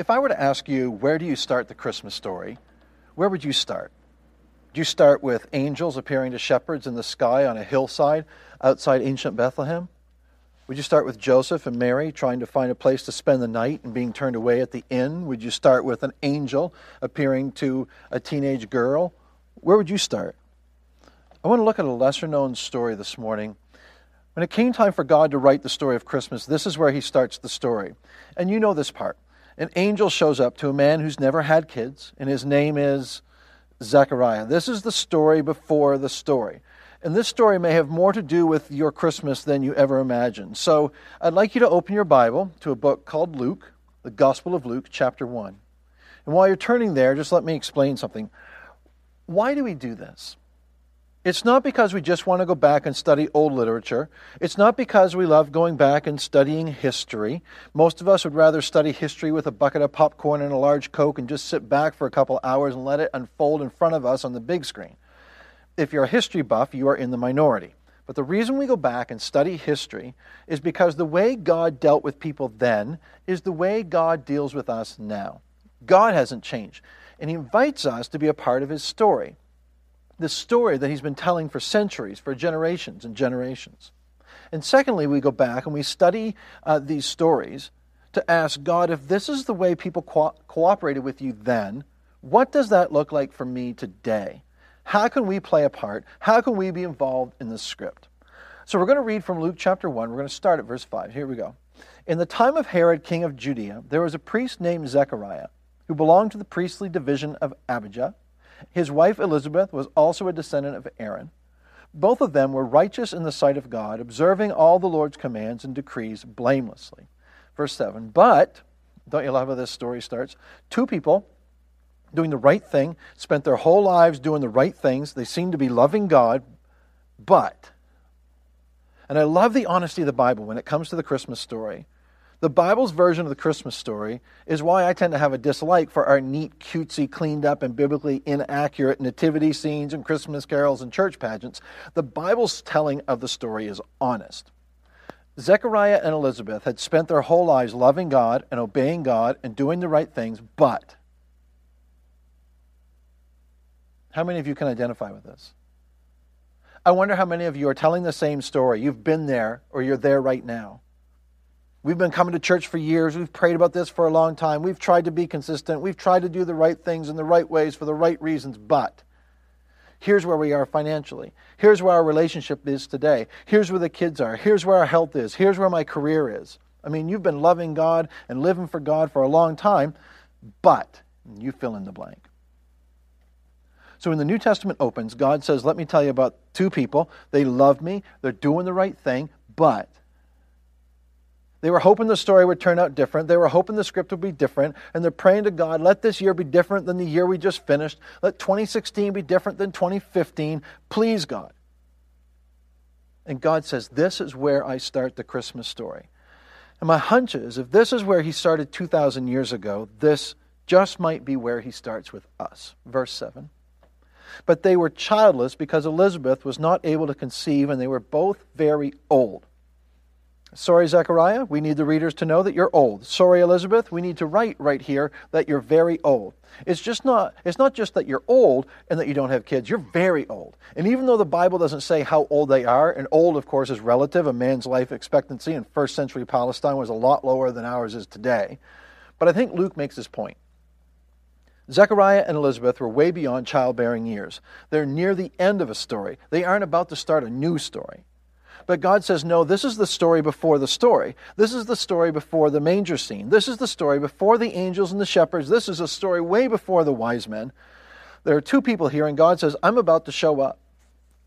If I were to ask you, where do you start the Christmas story? Where would you start? Do you start with angels appearing to shepherds in the sky on a hillside outside ancient Bethlehem? Would you start with Joseph and Mary trying to find a place to spend the night and being turned away at the inn? Would you start with an angel appearing to a teenage girl? Where would you start? I want to look at a lesser known story this morning. When it came time for God to write the story of Christmas, this is where he starts the story. And you know this part. An angel shows up to a man who's never had kids, and his name is Zechariah. This is the story before the story. And this story may have more to do with your Christmas than you ever imagined. So I'd like you to open your Bible to a book called Luke, the Gospel of Luke, chapter 1. And while you're turning there, just let me explain something. Why do we do this? It's not because we just want to go back and study old literature. It's not because we love going back and studying history. Most of us would rather study history with a bucket of popcorn and a large Coke and just sit back for a couple hours and let it unfold in front of us on the big screen. If you're a history buff, you are in the minority. But the reason we go back and study history is because the way God dealt with people then is the way God deals with us now. God hasn't changed, and He invites us to be a part of His story this story that he's been telling for centuries, for generations and generations. And secondly, we go back and we study uh, these stories to ask God if this is the way people co- cooperated with you then, what does that look like for me today? How can we play a part? How can we be involved in this script? So we're going to read from Luke chapter 1. We're going to start at verse 5. Here we go. In the time of Herod, king of Judea, there was a priest named Zechariah who belonged to the priestly division of Abijah. His wife Elizabeth was also a descendant of Aaron. Both of them were righteous in the sight of God, observing all the Lord's commands and decrees blamelessly. Verse 7 But, don't you love how this story starts? Two people doing the right thing, spent their whole lives doing the right things. They seem to be loving God, but, and I love the honesty of the Bible when it comes to the Christmas story. The Bible's version of the Christmas story is why I tend to have a dislike for our neat, cutesy, cleaned up, and biblically inaccurate nativity scenes and Christmas carols and church pageants. The Bible's telling of the story is honest. Zechariah and Elizabeth had spent their whole lives loving God and obeying God and doing the right things, but how many of you can identify with this? I wonder how many of you are telling the same story. You've been there or you're there right now. We've been coming to church for years. We've prayed about this for a long time. We've tried to be consistent. We've tried to do the right things in the right ways for the right reasons. But here's where we are financially. Here's where our relationship is today. Here's where the kids are. Here's where our health is. Here's where my career is. I mean, you've been loving God and living for God for a long time, but you fill in the blank. So when the New Testament opens, God says, Let me tell you about two people. They love me, they're doing the right thing, but they were hoping the story would turn out different. They were hoping the script would be different. And they're praying to God, let this year be different than the year we just finished. Let 2016 be different than 2015. Please, God. And God says, This is where I start the Christmas story. And my hunch is if this is where he started 2,000 years ago, this just might be where he starts with us. Verse 7. But they were childless because Elizabeth was not able to conceive, and they were both very old. Sorry, Zechariah, we need the readers to know that you're old. Sorry, Elizabeth, we need to write right here that you're very old. It's just not it's not just that you're old and that you don't have kids. You're very old. And even though the Bible doesn't say how old they are, and old of course is relative, a man's life expectancy in first century Palestine was a lot lower than ours is today. But I think Luke makes this point. Zechariah and Elizabeth were way beyond childbearing years. They're near the end of a story. They aren't about to start a new story. But God says, no, this is the story before the story. This is the story before the manger scene. This is the story before the angels and the shepherds. This is a story way before the wise men. There are two people here, and God says, I'm about to show up.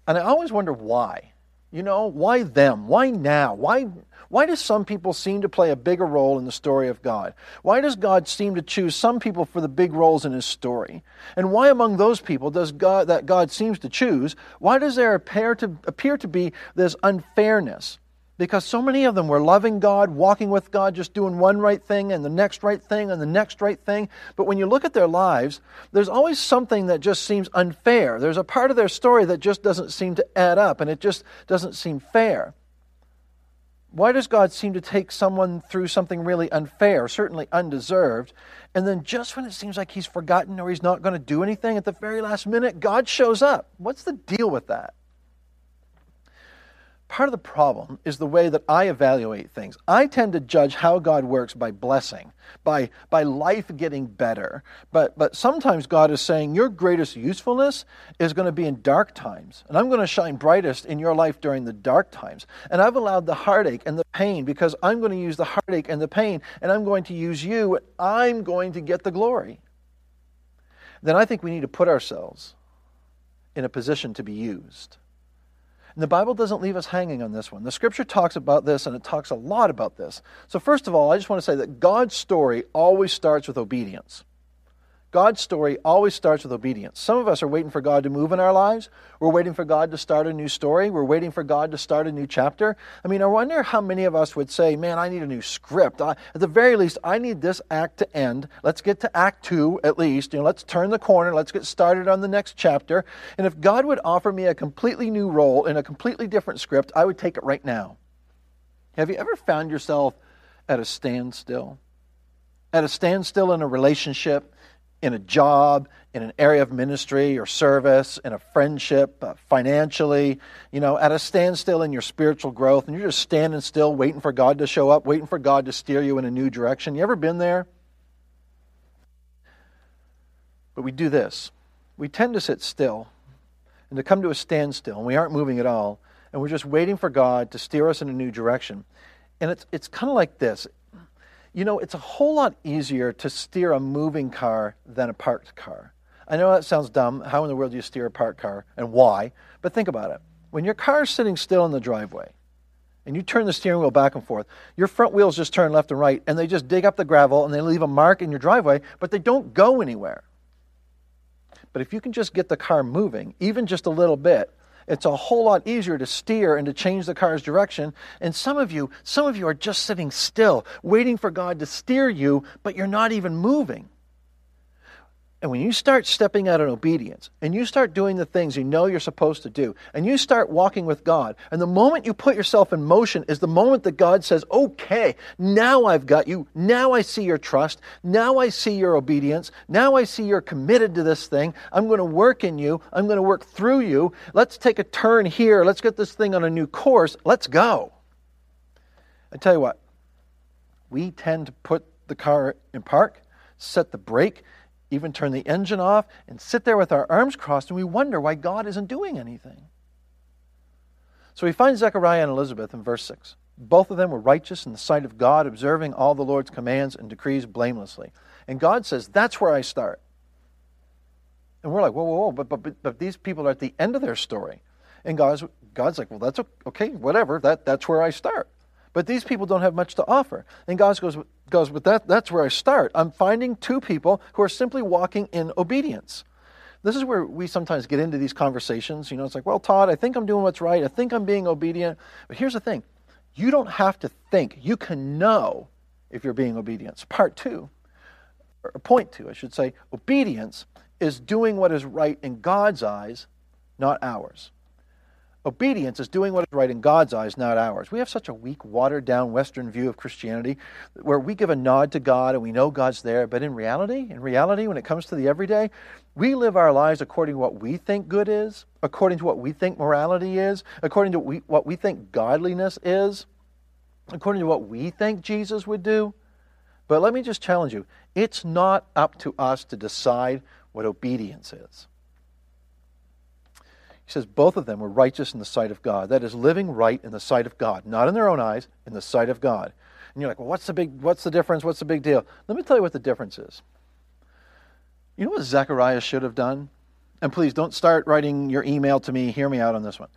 And I always wonder why. You know, why them? Why now? Why, why do some people seem to play a bigger role in the story of God? Why does God seem to choose some people for the big roles in his story? And why among those people does God that God seems to choose, why does there appear to appear to be this unfairness? Because so many of them were loving God, walking with God, just doing one right thing and the next right thing and the next right thing. But when you look at their lives, there's always something that just seems unfair. There's a part of their story that just doesn't seem to add up and it just doesn't seem fair. Why does God seem to take someone through something really unfair, certainly undeserved, and then just when it seems like he's forgotten or he's not going to do anything at the very last minute, God shows up? What's the deal with that? Part of the problem is the way that I evaluate things. I tend to judge how God works by blessing, by, by life getting better. But, but sometimes God is saying, Your greatest usefulness is going to be in dark times. And I'm going to shine brightest in your life during the dark times. And I've allowed the heartache and the pain because I'm going to use the heartache and the pain, and I'm going to use you. I'm going to get the glory. Then I think we need to put ourselves in a position to be used. And the Bible doesn't leave us hanging on this one. The scripture talks about this and it talks a lot about this. So, first of all, I just want to say that God's story always starts with obedience. God's story always starts with obedience. Some of us are waiting for God to move in our lives. We're waiting for God to start a new story. We're waiting for God to start a new chapter. I mean, I wonder how many of us would say, Man, I need a new script. I, at the very least, I need this act to end. Let's get to act two at least. You know, let's turn the corner. Let's get started on the next chapter. And if God would offer me a completely new role in a completely different script, I would take it right now. Have you ever found yourself at a standstill? At a standstill in a relationship? In a job, in an area of ministry or service, in a friendship, uh, financially, you know, at a standstill in your spiritual growth, and you're just standing still, waiting for God to show up, waiting for God to steer you in a new direction. You ever been there? But we do this. We tend to sit still and to come to a standstill, and we aren't moving at all, and we're just waiting for God to steer us in a new direction. And it's, it's kind of like this you know, it's a whole lot easier to steer a moving car than a parked car. I know that sounds dumb. How in the world do you steer a parked car and why? But think about it. When your car is sitting still in the driveway and you turn the steering wheel back and forth, your front wheels just turn left and right and they just dig up the gravel and they leave a mark in your driveway, but they don't go anywhere. But if you can just get the car moving, even just a little bit, it's a whole lot easier to steer and to change the car's direction. And some of you, some of you are just sitting still, waiting for God to steer you, but you're not even moving. And when you start stepping out in obedience and you start doing the things you know you're supposed to do and you start walking with God, and the moment you put yourself in motion is the moment that God says, Okay, now I've got you. Now I see your trust. Now I see your obedience. Now I see you're committed to this thing. I'm going to work in you. I'm going to work through you. Let's take a turn here. Let's get this thing on a new course. Let's go. I tell you what, we tend to put the car in park, set the brake, even turn the engine off and sit there with our arms crossed and we wonder why God isn't doing anything. So we find Zechariah and Elizabeth in verse 6. Both of them were righteous in the sight of God, observing all the Lord's commands and decrees blamelessly. And God says, That's where I start. And we're like, Whoa, whoa, whoa, but, but, but these people are at the end of their story. And God's, God's like, Well, that's okay, whatever, that, that's where I start. But these people don't have much to offer. And God goes, goes but that, that's where I start. I'm finding two people who are simply walking in obedience. This is where we sometimes get into these conversations. You know, it's like, well, Todd, I think I'm doing what's right. I think I'm being obedient. But here's the thing you don't have to think, you can know if you're being obedient. Part two, or point two, I should say, obedience is doing what is right in God's eyes, not ours. Obedience is doing what is right in God's eyes, not ours. We have such a weak, watered down Western view of Christianity where we give a nod to God and we know God's there, but in reality, in reality, when it comes to the everyday, we live our lives according to what we think good is, according to what we think morality is, according to what we, what we think godliness is, according to what we think Jesus would do. But let me just challenge you it's not up to us to decide what obedience is. He says both of them were righteous in the sight of God. That is living right in the sight of God, not in their own eyes, in the sight of God. And you're like, well, what's the big what's the difference? What's the big deal? Let me tell you what the difference is. You know what Zechariah should have done? And please don't start writing your email to me. Hear me out on this one.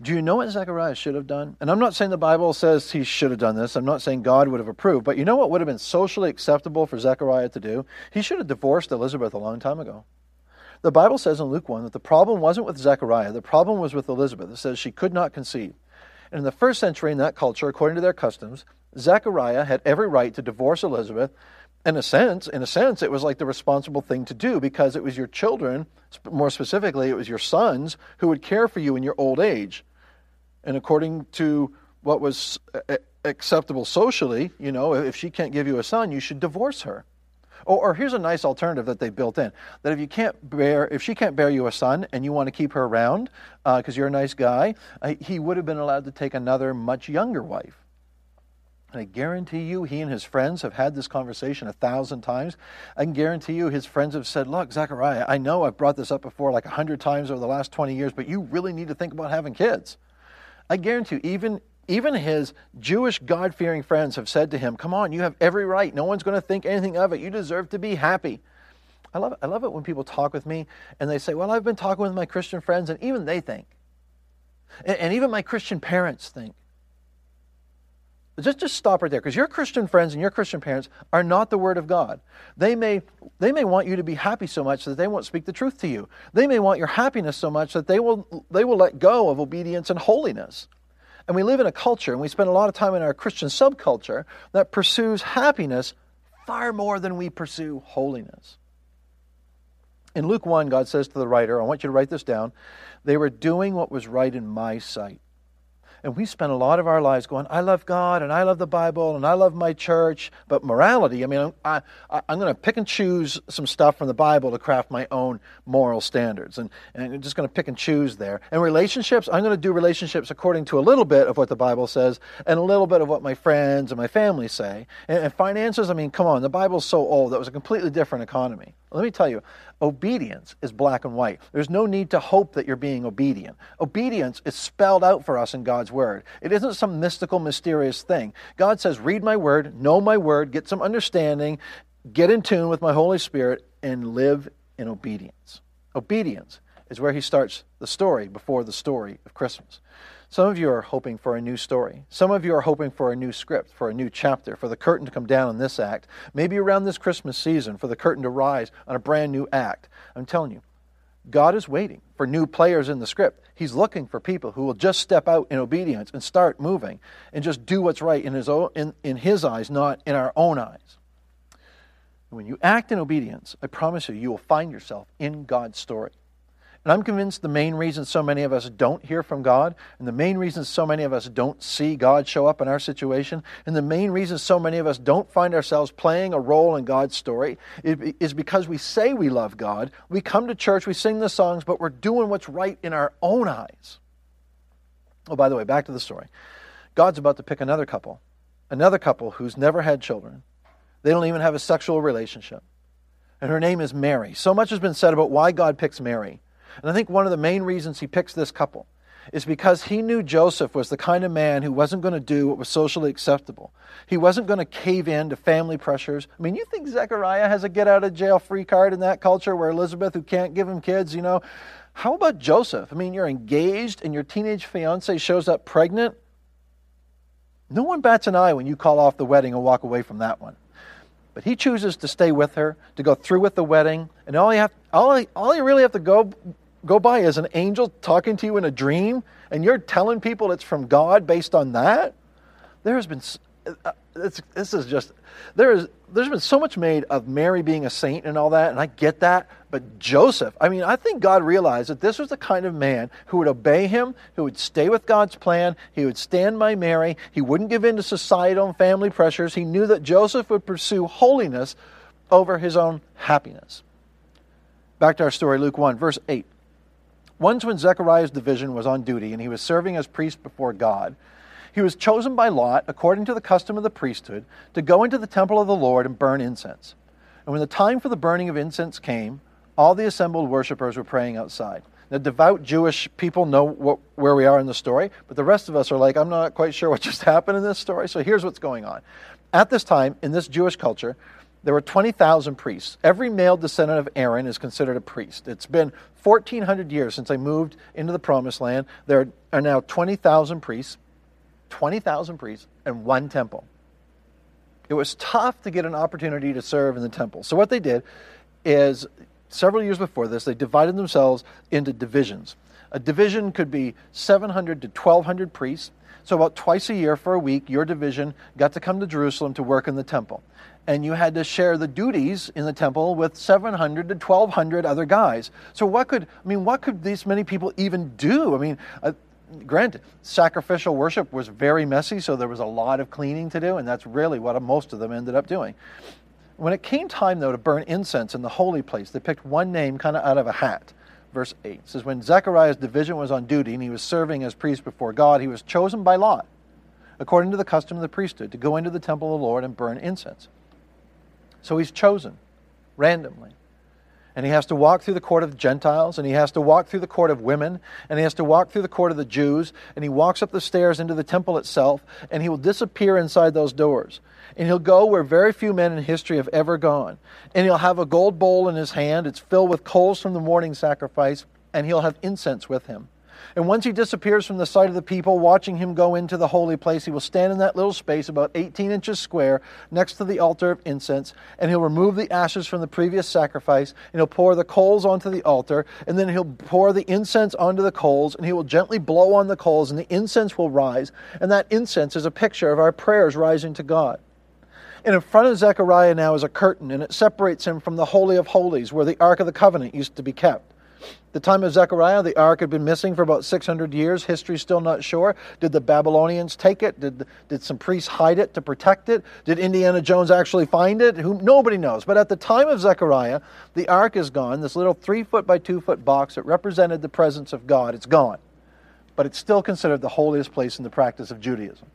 Do you know what Zechariah should have done? And I'm not saying the Bible says he should have done this. I'm not saying God would have approved. But you know what would have been socially acceptable for Zechariah to do? He should have divorced Elizabeth a long time ago. The Bible says in Luke 1 that the problem wasn't with Zechariah, the problem was with Elizabeth. It says she could not conceive. And in the first century, in that culture, according to their customs, Zechariah had every right to divorce Elizabeth. In a sense, in a sense, it was like the responsible thing to do because it was your children, more specifically, it was your sons who would care for you in your old age. And according to what was uh, uh, acceptable socially. You know, if she can't give you a son, you should divorce her. Or, or, here's a nice alternative that they built in: that if you can't bear, if she can't bear you a son, and you want to keep her around because uh, you're a nice guy, uh, he would have been allowed to take another much younger wife. And I guarantee you, he and his friends have had this conversation a thousand times. I can guarantee you, his friends have said, Look, Zechariah, I know I've brought this up before like a hundred times over the last 20 years, but you really need to think about having kids. I guarantee you, even, even his Jewish God fearing friends have said to him, Come on, you have every right. No one's going to think anything of it. You deserve to be happy. I love, it. I love it when people talk with me and they say, Well, I've been talking with my Christian friends, and even they think. and, and even my Christian parents think just, just stop right there because your Christian friends and your Christian parents are not the Word of God. They may, they may want you to be happy so much that they won't speak the truth to you. They may want your happiness so much that they will, they will let go of obedience and holiness. And we live in a culture, and we spend a lot of time in our Christian subculture that pursues happiness far more than we pursue holiness. In Luke 1, God says to the writer, I want you to write this down, they were doing what was right in my sight. And we spend a lot of our lives going, I love God and I love the Bible and I love my church. But morality, I mean, I, I, am going to pick and choose some stuff from the Bible to craft my own moral standards. And, and I'm just going to pick and choose there. And relationships, I'm going to do relationships according to a little bit of what the Bible says and a little bit of what my friends and my family say. And, and finances, I mean, come on, the Bible's so old. That was a completely different economy. Let me tell you, obedience is black and white. There's no need to hope that you're being obedient. Obedience is spelled out for us in God's Word. It isn't some mystical, mysterious thing. God says, read my Word, know my Word, get some understanding, get in tune with my Holy Spirit, and live in obedience. Obedience is where He starts the story before the story of Christmas. Some of you are hoping for a new story. Some of you are hoping for a new script, for a new chapter, for the curtain to come down on this act. Maybe around this Christmas season, for the curtain to rise on a brand new act. I'm telling you, God is waiting for new players in the script. He's looking for people who will just step out in obedience and start moving and just do what's right in his, own, in, in his eyes, not in our own eyes. When you act in obedience, I promise you, you will find yourself in God's story. And I'm convinced the main reason so many of us don't hear from God, and the main reason so many of us don't see God show up in our situation, and the main reason so many of us don't find ourselves playing a role in God's story is because we say we love God. We come to church, we sing the songs, but we're doing what's right in our own eyes. Oh, by the way, back to the story. God's about to pick another couple, another couple who's never had children. They don't even have a sexual relationship. And her name is Mary. So much has been said about why God picks Mary. And I think one of the main reasons he picks this couple is because he knew Joseph was the kind of man who wasn't going to do what was socially acceptable. He wasn't going to cave in to family pressures. I mean, you think Zechariah has a get out of jail free card in that culture where Elizabeth, who can't give him kids, you know? How about Joseph? I mean, you're engaged and your teenage fiance shows up pregnant. No one bats an eye when you call off the wedding and walk away from that one. But he chooses to stay with her, to go through with the wedding, and all you have, all, all you really have to go go by is an angel talking to you in a dream and you're telling people it's from God based on that? There has been uh, this is just there is there's been so much made of Mary being a saint and all that, and I get that. But Joseph, I mean, I think God realized that this was the kind of man who would obey him, who would stay with God's plan, he would stand by Mary, he wouldn't give in to societal and family pressures. He knew that Joseph would pursue holiness over his own happiness. Back to our story, Luke 1, verse 8. Once, when Zechariah's division was on duty and he was serving as priest before God, he was chosen by Lot, according to the custom of the priesthood, to go into the temple of the Lord and burn incense. And when the time for the burning of incense came, all the assembled worshippers were praying outside. The devout Jewish people know what, where we are in the story, but the rest of us are like, I'm not quite sure what just happened in this story. So here's what's going on. At this time, in this Jewish culture, there were 20,000 priests. Every male descendant of Aaron is considered a priest. It's been 1,400 years since I moved into the promised land. There are now 20,000 priests, 20,000 priests, and one temple. It was tough to get an opportunity to serve in the temple. So, what they did is, several years before this, they divided themselves into divisions. A division could be 700 to 1,200 priests. So, about twice a year for a week, your division got to come to Jerusalem to work in the temple and you had to share the duties in the temple with 700 to 1200 other guys so what could i mean what could these many people even do i mean uh, granted, sacrificial worship was very messy, so there was a lot of cleaning to do, and that's really what most of them ended up doing. When it came time, though, to burn incense in the holy place, they picked one name kind of out of a hat. Verse 8 it says, When Zechariah's division was on duty and he was serving as priest before God, he was chosen by lot, according to the custom of the priesthood, to go into the temple of the Lord and burn incense. So he's chosen randomly and he has to walk through the court of the Gentiles, and he has to walk through the court of women, and he has to walk through the court of the Jews, and he walks up the stairs into the temple itself, and he will disappear inside those doors. And he'll go where very few men in history have ever gone. And he'll have a gold bowl in his hand, it's filled with coals from the morning sacrifice, and he'll have incense with him. And once he disappears from the sight of the people watching him go into the holy place, he will stand in that little space about 18 inches square next to the altar of incense, and he'll remove the ashes from the previous sacrifice, and he'll pour the coals onto the altar, and then he'll pour the incense onto the coals, and he will gently blow on the coals, and the incense will rise. And that incense is a picture of our prayers rising to God. And in front of Zechariah now is a curtain, and it separates him from the Holy of Holies, where the Ark of the Covenant used to be kept. The time of Zechariah, the ark had been missing for about 600 years. History's still not sure. Did the Babylonians take it? Did, did some priests hide it to protect it? Did Indiana Jones actually find it? Who, nobody knows. But at the time of Zechariah, the ark is gone. This little three foot by two foot box that represented the presence of God, it's gone. But it's still considered the holiest place in the practice of Judaism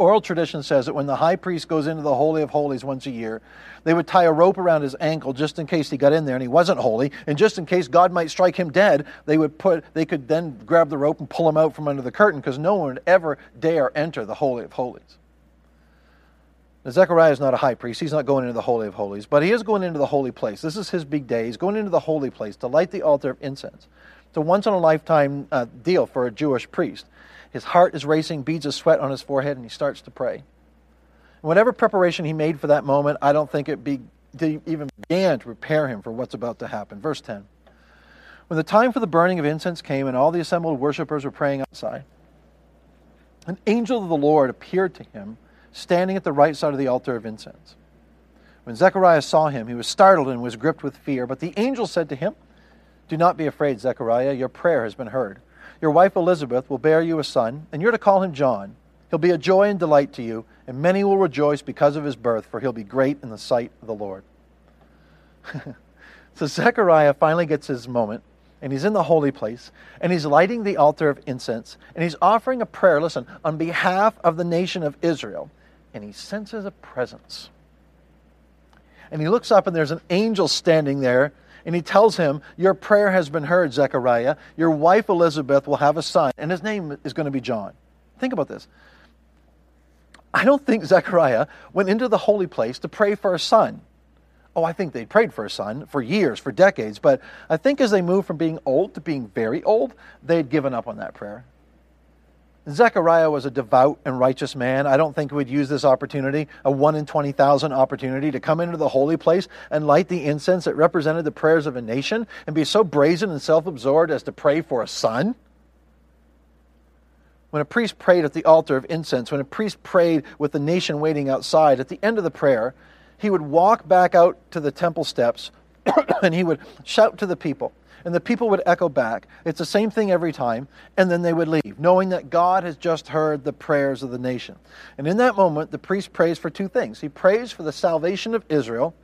oral tradition says that when the high priest goes into the Holy of Holies once a year, they would tie a rope around his ankle just in case he got in there and he wasn't holy, and just in case God might strike him dead, they would put they could then grab the rope and pull him out from under the curtain because no one would ever dare enter the Holy of Holies. Now, Zechariah is not a high priest. He's not going into the Holy of Holies, but he is going into the holy place. This is his big day. He's going into the holy place to light the altar of incense. It's a once in a lifetime uh, deal for a Jewish priest. His heart is racing, beads of sweat on his forehead, and he starts to pray. whatever preparation he made for that moment, I don't think it be, even began to prepare him for what's about to happen. Verse 10. When the time for the burning of incense came and all the assembled worshippers were praying outside, an angel of the Lord appeared to him, standing at the right side of the altar of incense. When Zechariah saw him, he was startled and was gripped with fear. But the angel said to him, Do not be afraid, Zechariah. Your prayer has been heard. Your wife Elizabeth will bear you a son, and you're to call him John. He'll be a joy and delight to you, and many will rejoice because of his birth, for he'll be great in the sight of the Lord. so Zechariah finally gets his moment, and he's in the holy place, and he's lighting the altar of incense, and he's offering a prayer, listen, on behalf of the nation of Israel, and he senses a presence. And he looks up, and there's an angel standing there and he tells him, Your prayer has been heard, Zechariah. Your wife Elizabeth will have a son, and his name is going to be John. Think about this. I don't think Zechariah went into the holy place to pray for a son. Oh, I think they prayed for a son for years, for decades, but I think as they moved from being old to being very old, they had given up on that prayer. Zechariah was a devout and righteous man. I don't think we'd use this opportunity, a 1 in 20,000 opportunity, to come into the holy place and light the incense that represented the prayers of a nation and be so brazen and self absorbed as to pray for a son. When a priest prayed at the altar of incense, when a priest prayed with the nation waiting outside, at the end of the prayer, he would walk back out to the temple steps and he would shout to the people and the people would echo back. It's the same thing every time, and then they would leave, knowing that God has just heard the prayers of the nation. And in that moment, the priest prays for two things he prays for the salvation of Israel,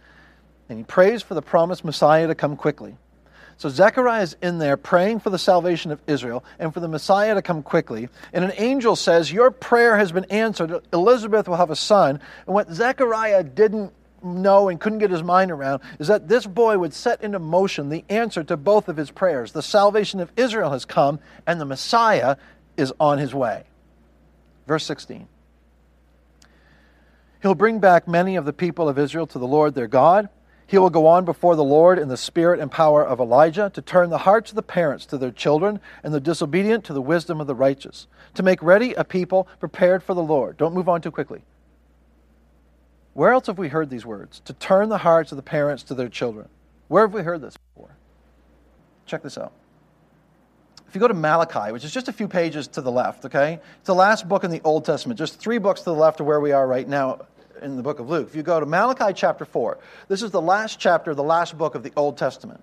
and he prays for the promised Messiah to come quickly. So Zechariah is in there praying for the salvation of Israel and for the Messiah to come quickly. And an angel says, Your prayer has been answered. Elizabeth will have a son. And what Zechariah didn't know and couldn't get his mind around is that this boy would set into motion the answer to both of his prayers. The salvation of Israel has come, and the Messiah is on his way. Verse 16 He'll bring back many of the people of Israel to the Lord their God. He will go on before the Lord in the spirit and power of Elijah to turn the hearts of the parents to their children and the disobedient to the wisdom of the righteous, to make ready a people prepared for the Lord. Don't move on too quickly. Where else have we heard these words? To turn the hearts of the parents to their children. Where have we heard this before? Check this out. If you go to Malachi, which is just a few pages to the left, okay? It's the last book in the Old Testament, just three books to the left of where we are right now in the book of Luke. If you go to Malachi chapter 4, this is the last chapter, the last book of the Old Testament.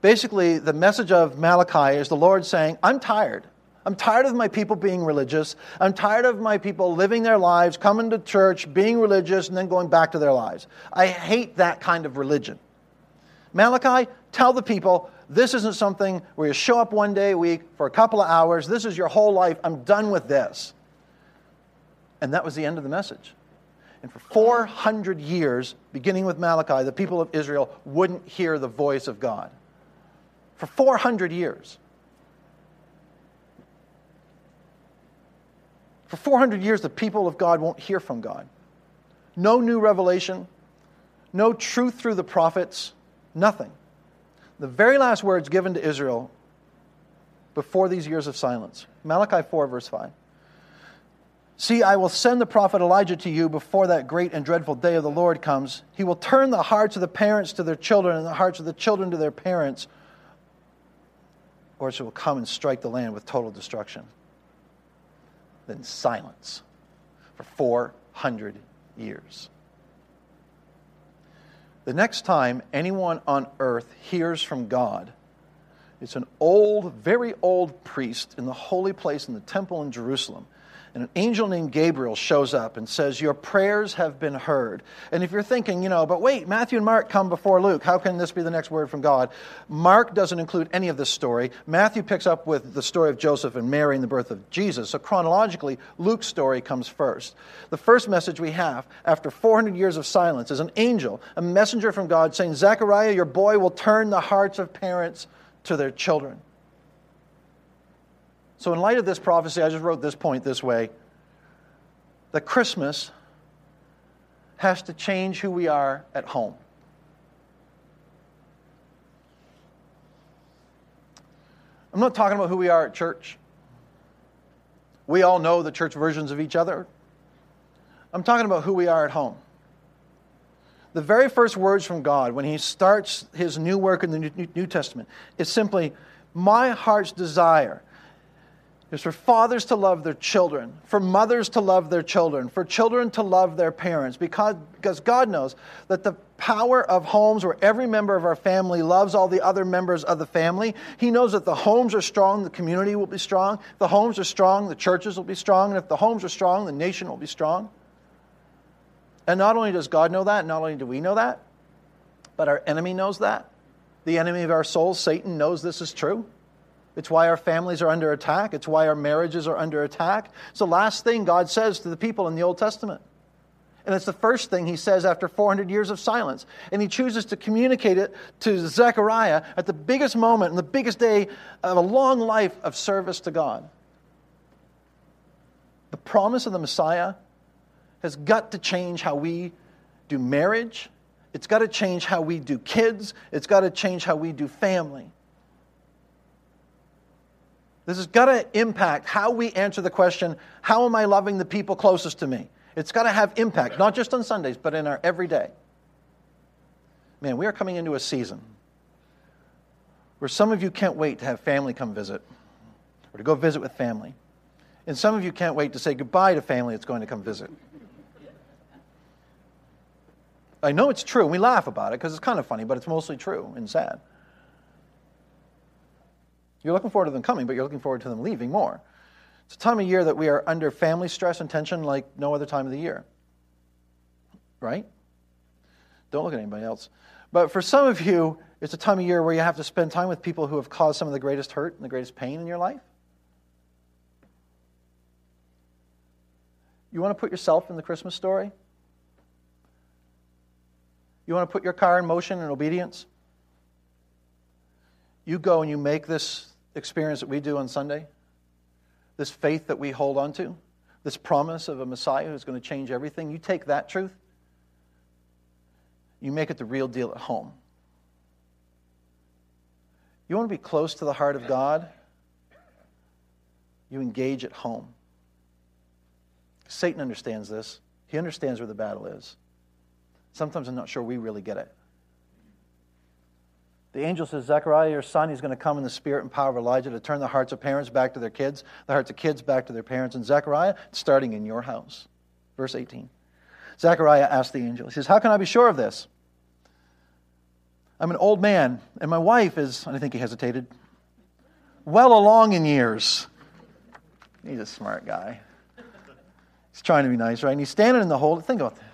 Basically, the message of Malachi is the Lord saying, I'm tired I'm tired of my people being religious. I'm tired of my people living their lives, coming to church, being religious, and then going back to their lives. I hate that kind of religion. Malachi, tell the people this isn't something where you show up one day a week for a couple of hours. This is your whole life. I'm done with this. And that was the end of the message. And for 400 years, beginning with Malachi, the people of Israel wouldn't hear the voice of God. For 400 years. For 400 years, the people of God won't hear from God. No new revelation, no truth through the prophets, nothing. The very last words given to Israel before these years of silence Malachi 4, verse 5. See, I will send the prophet Elijah to you before that great and dreadful day of the Lord comes. He will turn the hearts of the parents to their children and the hearts of the children to their parents, or it will come and strike the land with total destruction. Then silence for 400 years. The next time anyone on earth hears from God, it's an old, very old priest in the holy place in the temple in Jerusalem and an angel named Gabriel shows up and says, Your prayers have been heard. And if you're thinking, you know, but wait, Matthew and Mark come before Luke. How can this be the next word from God? Mark doesn't include any of this story. Matthew picks up with the story of Joseph and Mary and the birth of Jesus. So chronologically, Luke's story comes first. The first message we have after 400 years of silence is an angel, a messenger from God saying, Zechariah, your boy will turn the hearts of parents to their children. So, in light of this prophecy, I just wrote this point this way that Christmas has to change who we are at home. I'm not talking about who we are at church. We all know the church versions of each other. I'm talking about who we are at home. The very first words from God when He starts His new work in the New Testament is simply, My heart's desire is for fathers to love their children, for mothers to love their children, for children to love their parents, because, because God knows that the power of homes where every member of our family loves all the other members of the family, He knows that the homes are strong, the community will be strong. If the homes are strong, the churches will be strong. And if the homes are strong, the nation will be strong. And not only does God know that, not only do we know that, but our enemy knows that. The enemy of our souls, Satan, knows this is true. It's why our families are under attack. It's why our marriages are under attack. It's the last thing God says to the people in the Old Testament. And it's the first thing he says after 400 years of silence. And he chooses to communicate it to Zechariah at the biggest moment and the biggest day of a long life of service to God. The promise of the Messiah has got to change how we do marriage. It's got to change how we do kids. It's got to change how we do family. This has got to impact how we answer the question how am I loving the people closest to me? It's got to have impact, not just on Sundays, but in our everyday. Man, we are coming into a season where some of you can't wait to have family come visit or to go visit with family. And some of you can't wait to say goodbye to family that's going to come visit. I know it's true. We laugh about it because it's kind of funny, but it's mostly true and sad. You're looking forward to them coming, but you're looking forward to them leaving more. It's a time of year that we are under family stress and tension like no other time of the year. Right? Don't look at anybody else. But for some of you, it's a time of year where you have to spend time with people who have caused some of the greatest hurt and the greatest pain in your life. You want to put yourself in the Christmas story? You want to put your car in motion in obedience? You go and you make this experience that we do on Sunday, this faith that we hold on to, this promise of a Messiah who's going to change everything, you take that truth, you make it the real deal at home. You want to be close to the heart of God? You engage at home. Satan understands this. He understands where the battle is. Sometimes I'm not sure we really get it. The angel says, Zechariah, your son, he's going to come in the spirit and power of Elijah to turn the hearts of parents back to their kids, the hearts of kids back to their parents. And Zechariah, starting in your house. Verse 18. Zechariah asked the angel, he says, How can I be sure of this? I'm an old man, and my wife is, I think he hesitated, well along in years. He's a smart guy. He's trying to be nice, right? And he's standing in the hole. Think about this.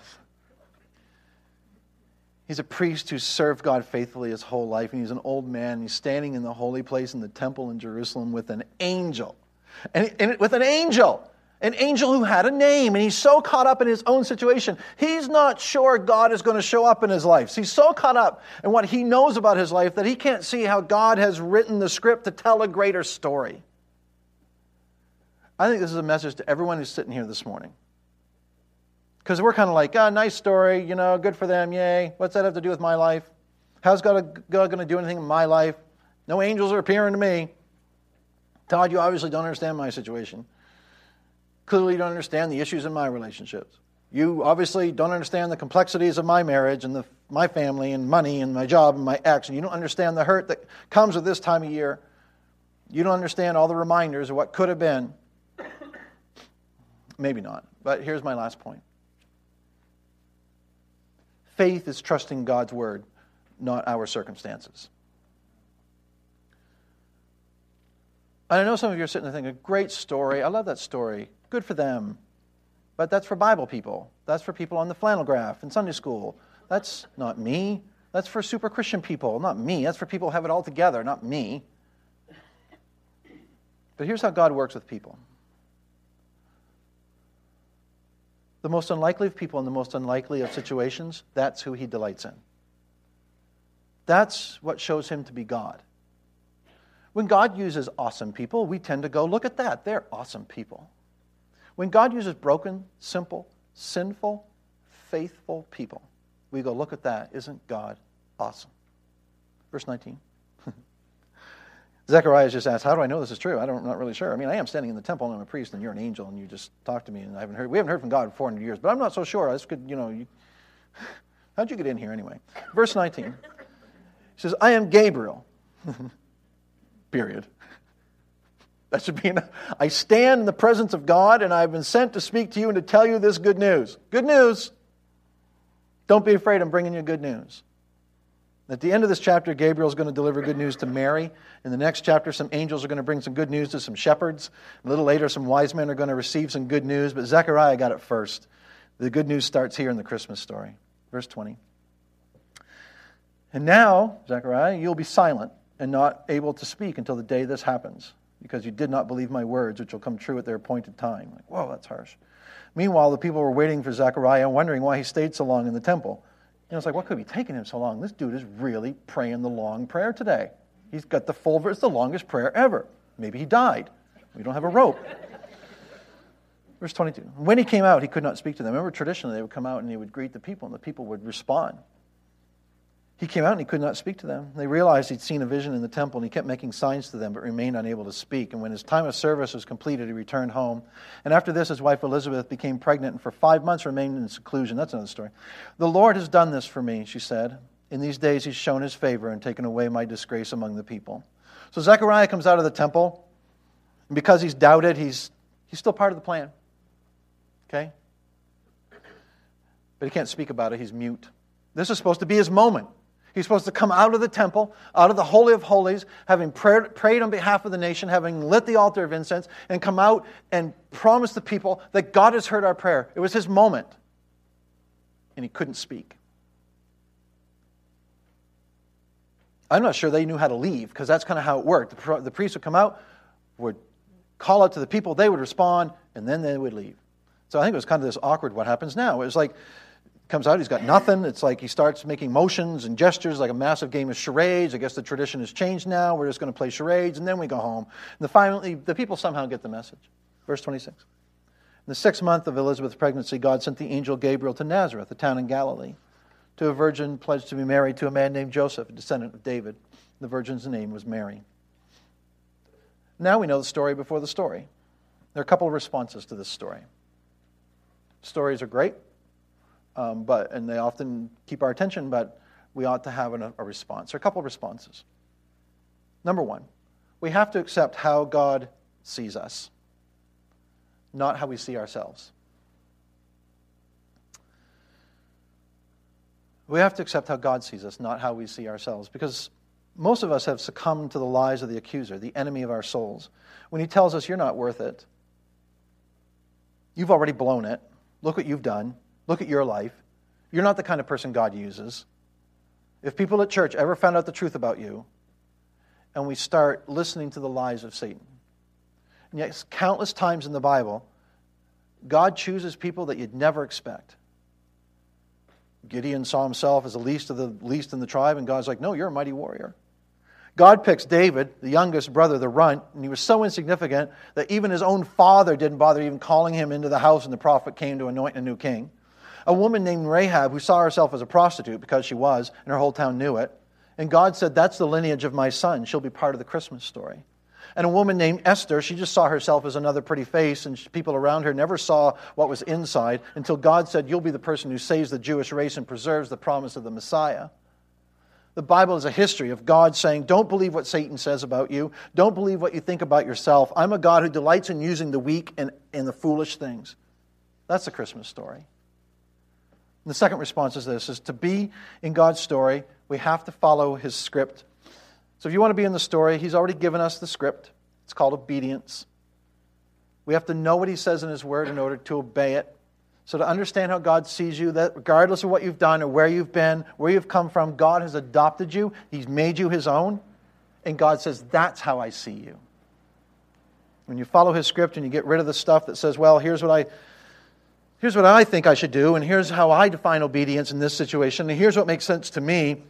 He's a priest who served God faithfully his whole life, and he's an old man. He's standing in the holy place in the temple in Jerusalem with an angel. And, and with an angel an angel who had a name, and he's so caught up in his own situation. He's not sure God is going to show up in his life. He's so caught up in what he knows about his life that he can't see how God has written the script to tell a greater story. I think this is a message to everyone who's sitting here this morning. Because we're kind of like, oh, nice story, you know, good for them, yay. What's that have to do with my life? How's God, God going to do anything in my life? No angels are appearing to me. Todd, you obviously don't understand my situation. Clearly, you don't understand the issues in my relationships. You obviously don't understand the complexities of my marriage and the, my family and money and my job and my ex, and you don't understand the hurt that comes with this time of year. You don't understand all the reminders of what could have been. Maybe not, but here's my last point faith is trusting God's word, not our circumstances. And I know some of you are sitting there thinking, great story. I love that story. Good for them. But that's for Bible people. That's for people on the flannel graph in Sunday school. That's not me. That's for super Christian people, not me. That's for people who have it all together, not me. But here's how God works with people the most unlikely of people in the most unlikely of situations, that's who he delights in. That's what shows him to be God. When God uses awesome people, we tend to go, look at that. They're awesome people. When God uses broken, simple, sinful, faithful people, we go, look at that. Isn't God awesome? Verse 19. Zechariah just asked, How do I know this is true? I am not really sure. I mean, I am standing in the temple and I'm a priest and you're an angel and you just talked to me and I haven't heard. We haven't heard from God in 400 years, but I'm not so sure. This could, you know, you, how'd you get in here anyway? Verse 19. He says, I am Gabriel. Period. That should be enough. I stand in the presence of God, and I've been sent to speak to you and to tell you this good news. Good news. Don't be afraid, I'm bringing you good news. At the end of this chapter, Gabriel is going to deliver good news to Mary. In the next chapter, some angels are going to bring some good news to some shepherds. A little later, some wise men are going to receive some good news, but Zechariah got it first. The good news starts here in the Christmas story. Verse 20. And now, Zechariah, you'll be silent and not able to speak until the day this happens because you did not believe my words, which will come true at their appointed time. Like, whoa, that's harsh. Meanwhile, the people were waiting for Zechariah, wondering why he stayed so long in the temple. Know, it's like, what could be taking him so long? This dude is really praying the long prayer today. He's got the full verse, the longest prayer ever. Maybe he died. We don't have a rope. Verse 22. When he came out, he could not speak to them. Remember, traditionally, they would come out and he would greet the people, and the people would respond. He came out and he could not speak to them. They realized he'd seen a vision in the temple and he kept making signs to them but remained unable to speak. And when his time of service was completed, he returned home. And after this, his wife Elizabeth became pregnant and for five months remained in seclusion. That's another story. The Lord has done this for me, she said. In these days, he's shown his favor and taken away my disgrace among the people. So Zechariah comes out of the temple. And because he's doubted, he's, he's still part of the plan. Okay? But he can't speak about it, he's mute. This is supposed to be his moment. He's supposed to come out of the temple, out of the Holy of Holies, having prayed, prayed on behalf of the nation, having lit the altar of incense, and come out and promise the people that God has heard our prayer. It was his moment. And he couldn't speak. I'm not sure they knew how to leave because that's kind of how it worked. The, the would come out, would call out to the people, they would respond, and then they would leave. So I think it was kind of this awkward what happens now. It was like comes out, he's got nothing. It's like he starts making motions and gestures like a massive game of charades. I guess the tradition has changed now. We're just going to play charades, and then we go home. And the, finally, the people somehow get the message. Verse 26. In the sixth month of Elizabeth's pregnancy, God sent the angel Gabriel to Nazareth, a town in Galilee, to a virgin pledged to be married to a man named Joseph, a descendant of David. The virgin's name was Mary. Now we know the story before the story. There are a couple of responses to this story. Stories are great, um, but and they often keep our attention, but we ought to have a, a response. Are a couple of responses. Number one, we have to accept how God sees us, not how we see ourselves. We have to accept how God sees us, not how we see ourselves, because most of us have succumbed to the lies of the accuser, the enemy of our souls. When he tells us, You're not worth it, You've already blown it. Look what you've done. Look at your life. You're not the kind of person God uses. If people at church ever found out the truth about you, and we start listening to the lies of Satan, and yet, countless times in the Bible, God chooses people that you'd never expect. Gideon saw himself as the least of the least in the tribe, and God's like, No, you're a mighty warrior. God picks David, the youngest brother, the runt, and he was so insignificant that even his own father didn't bother even calling him into the house, and the prophet came to anoint a new king. A woman named Rahab, who saw herself as a prostitute because she was, and her whole town knew it. And God said, That's the lineage of my son. She'll be part of the Christmas story. And a woman named Esther, she just saw herself as another pretty face, and people around her never saw what was inside until God said, You'll be the person who saves the Jewish race and preserves the promise of the Messiah. The Bible is a history of God saying, Don't believe what Satan says about you. Don't believe what you think about yourself. I'm a God who delights in using the weak and, and the foolish things. That's the Christmas story. And the second response is this is to be in God's story, we have to follow his script. So if you want to be in the story, he's already given us the script. It's called obedience. We have to know what he says in his word in order to obey it. So, to understand how God sees you, that regardless of what you've done or where you've been, where you've come from, God has adopted you, He's made you His own, and God says, That's how I see you. When you follow His script and you get rid of the stuff that says, Well, here's what I. Here's what I think I should do, and here's how I define obedience in this situation, and here's what makes sense to me.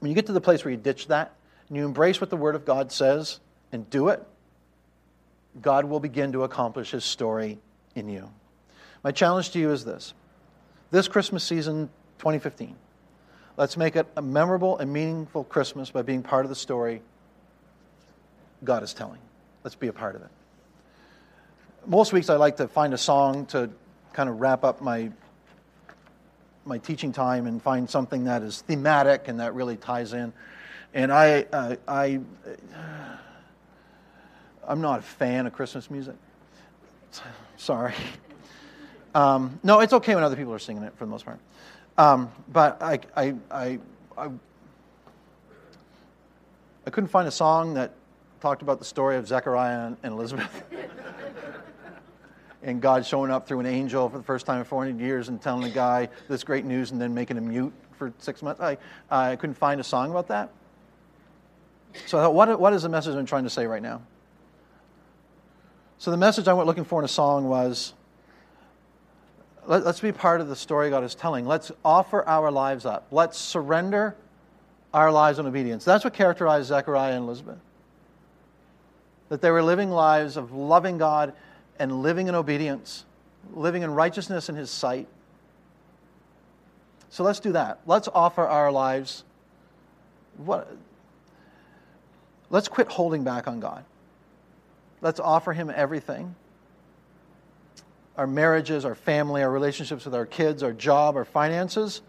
When you get to the place where you ditch that and you embrace what the Word of God says and do it, God will begin to accomplish His story in you. My challenge to you is this this Christmas season 2015, let's make it a memorable and meaningful Christmas by being part of the story God is telling. Let's be a part of it. Most weeks I like to find a song to kind of wrap up my my teaching time and find something that is thematic and that really ties in. And I, uh, I, I'm not a fan of Christmas music. Sorry. Um, no, it's okay when other people are singing it for the most part. Um, but I, I, I, I, I couldn't find a song that talked about the story of Zechariah and Elizabeth. and God showing up through an angel for the first time in 400 years and telling the guy this great news and then making him mute for six months. I, I couldn't find a song about that. So, thought, what, what is the message I'm trying to say right now? So, the message I went looking for in a song was let, us be part of the story God is telling. Let's offer our lives up. Let's surrender our lives in obedience. That's what characterized Zechariah and Elizabeth. That they were living lives of loving God and living in obedience, living in righteousness in His sight. So let's do that. Let's offer our lives. What, let's quit holding back on God. Let's offer Him everything our marriages, our family, our relationships with our kids, our job, our finances,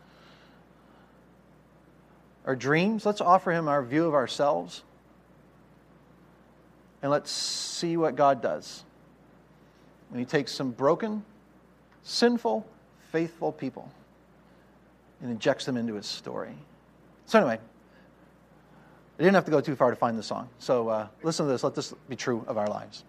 our dreams. Let's offer Him our view of ourselves. And let's see what God does when He takes some broken, sinful, faithful people and injects them into His story. So, anyway, I didn't have to go too far to find the song. So, uh, listen to this. Let this be true of our lives.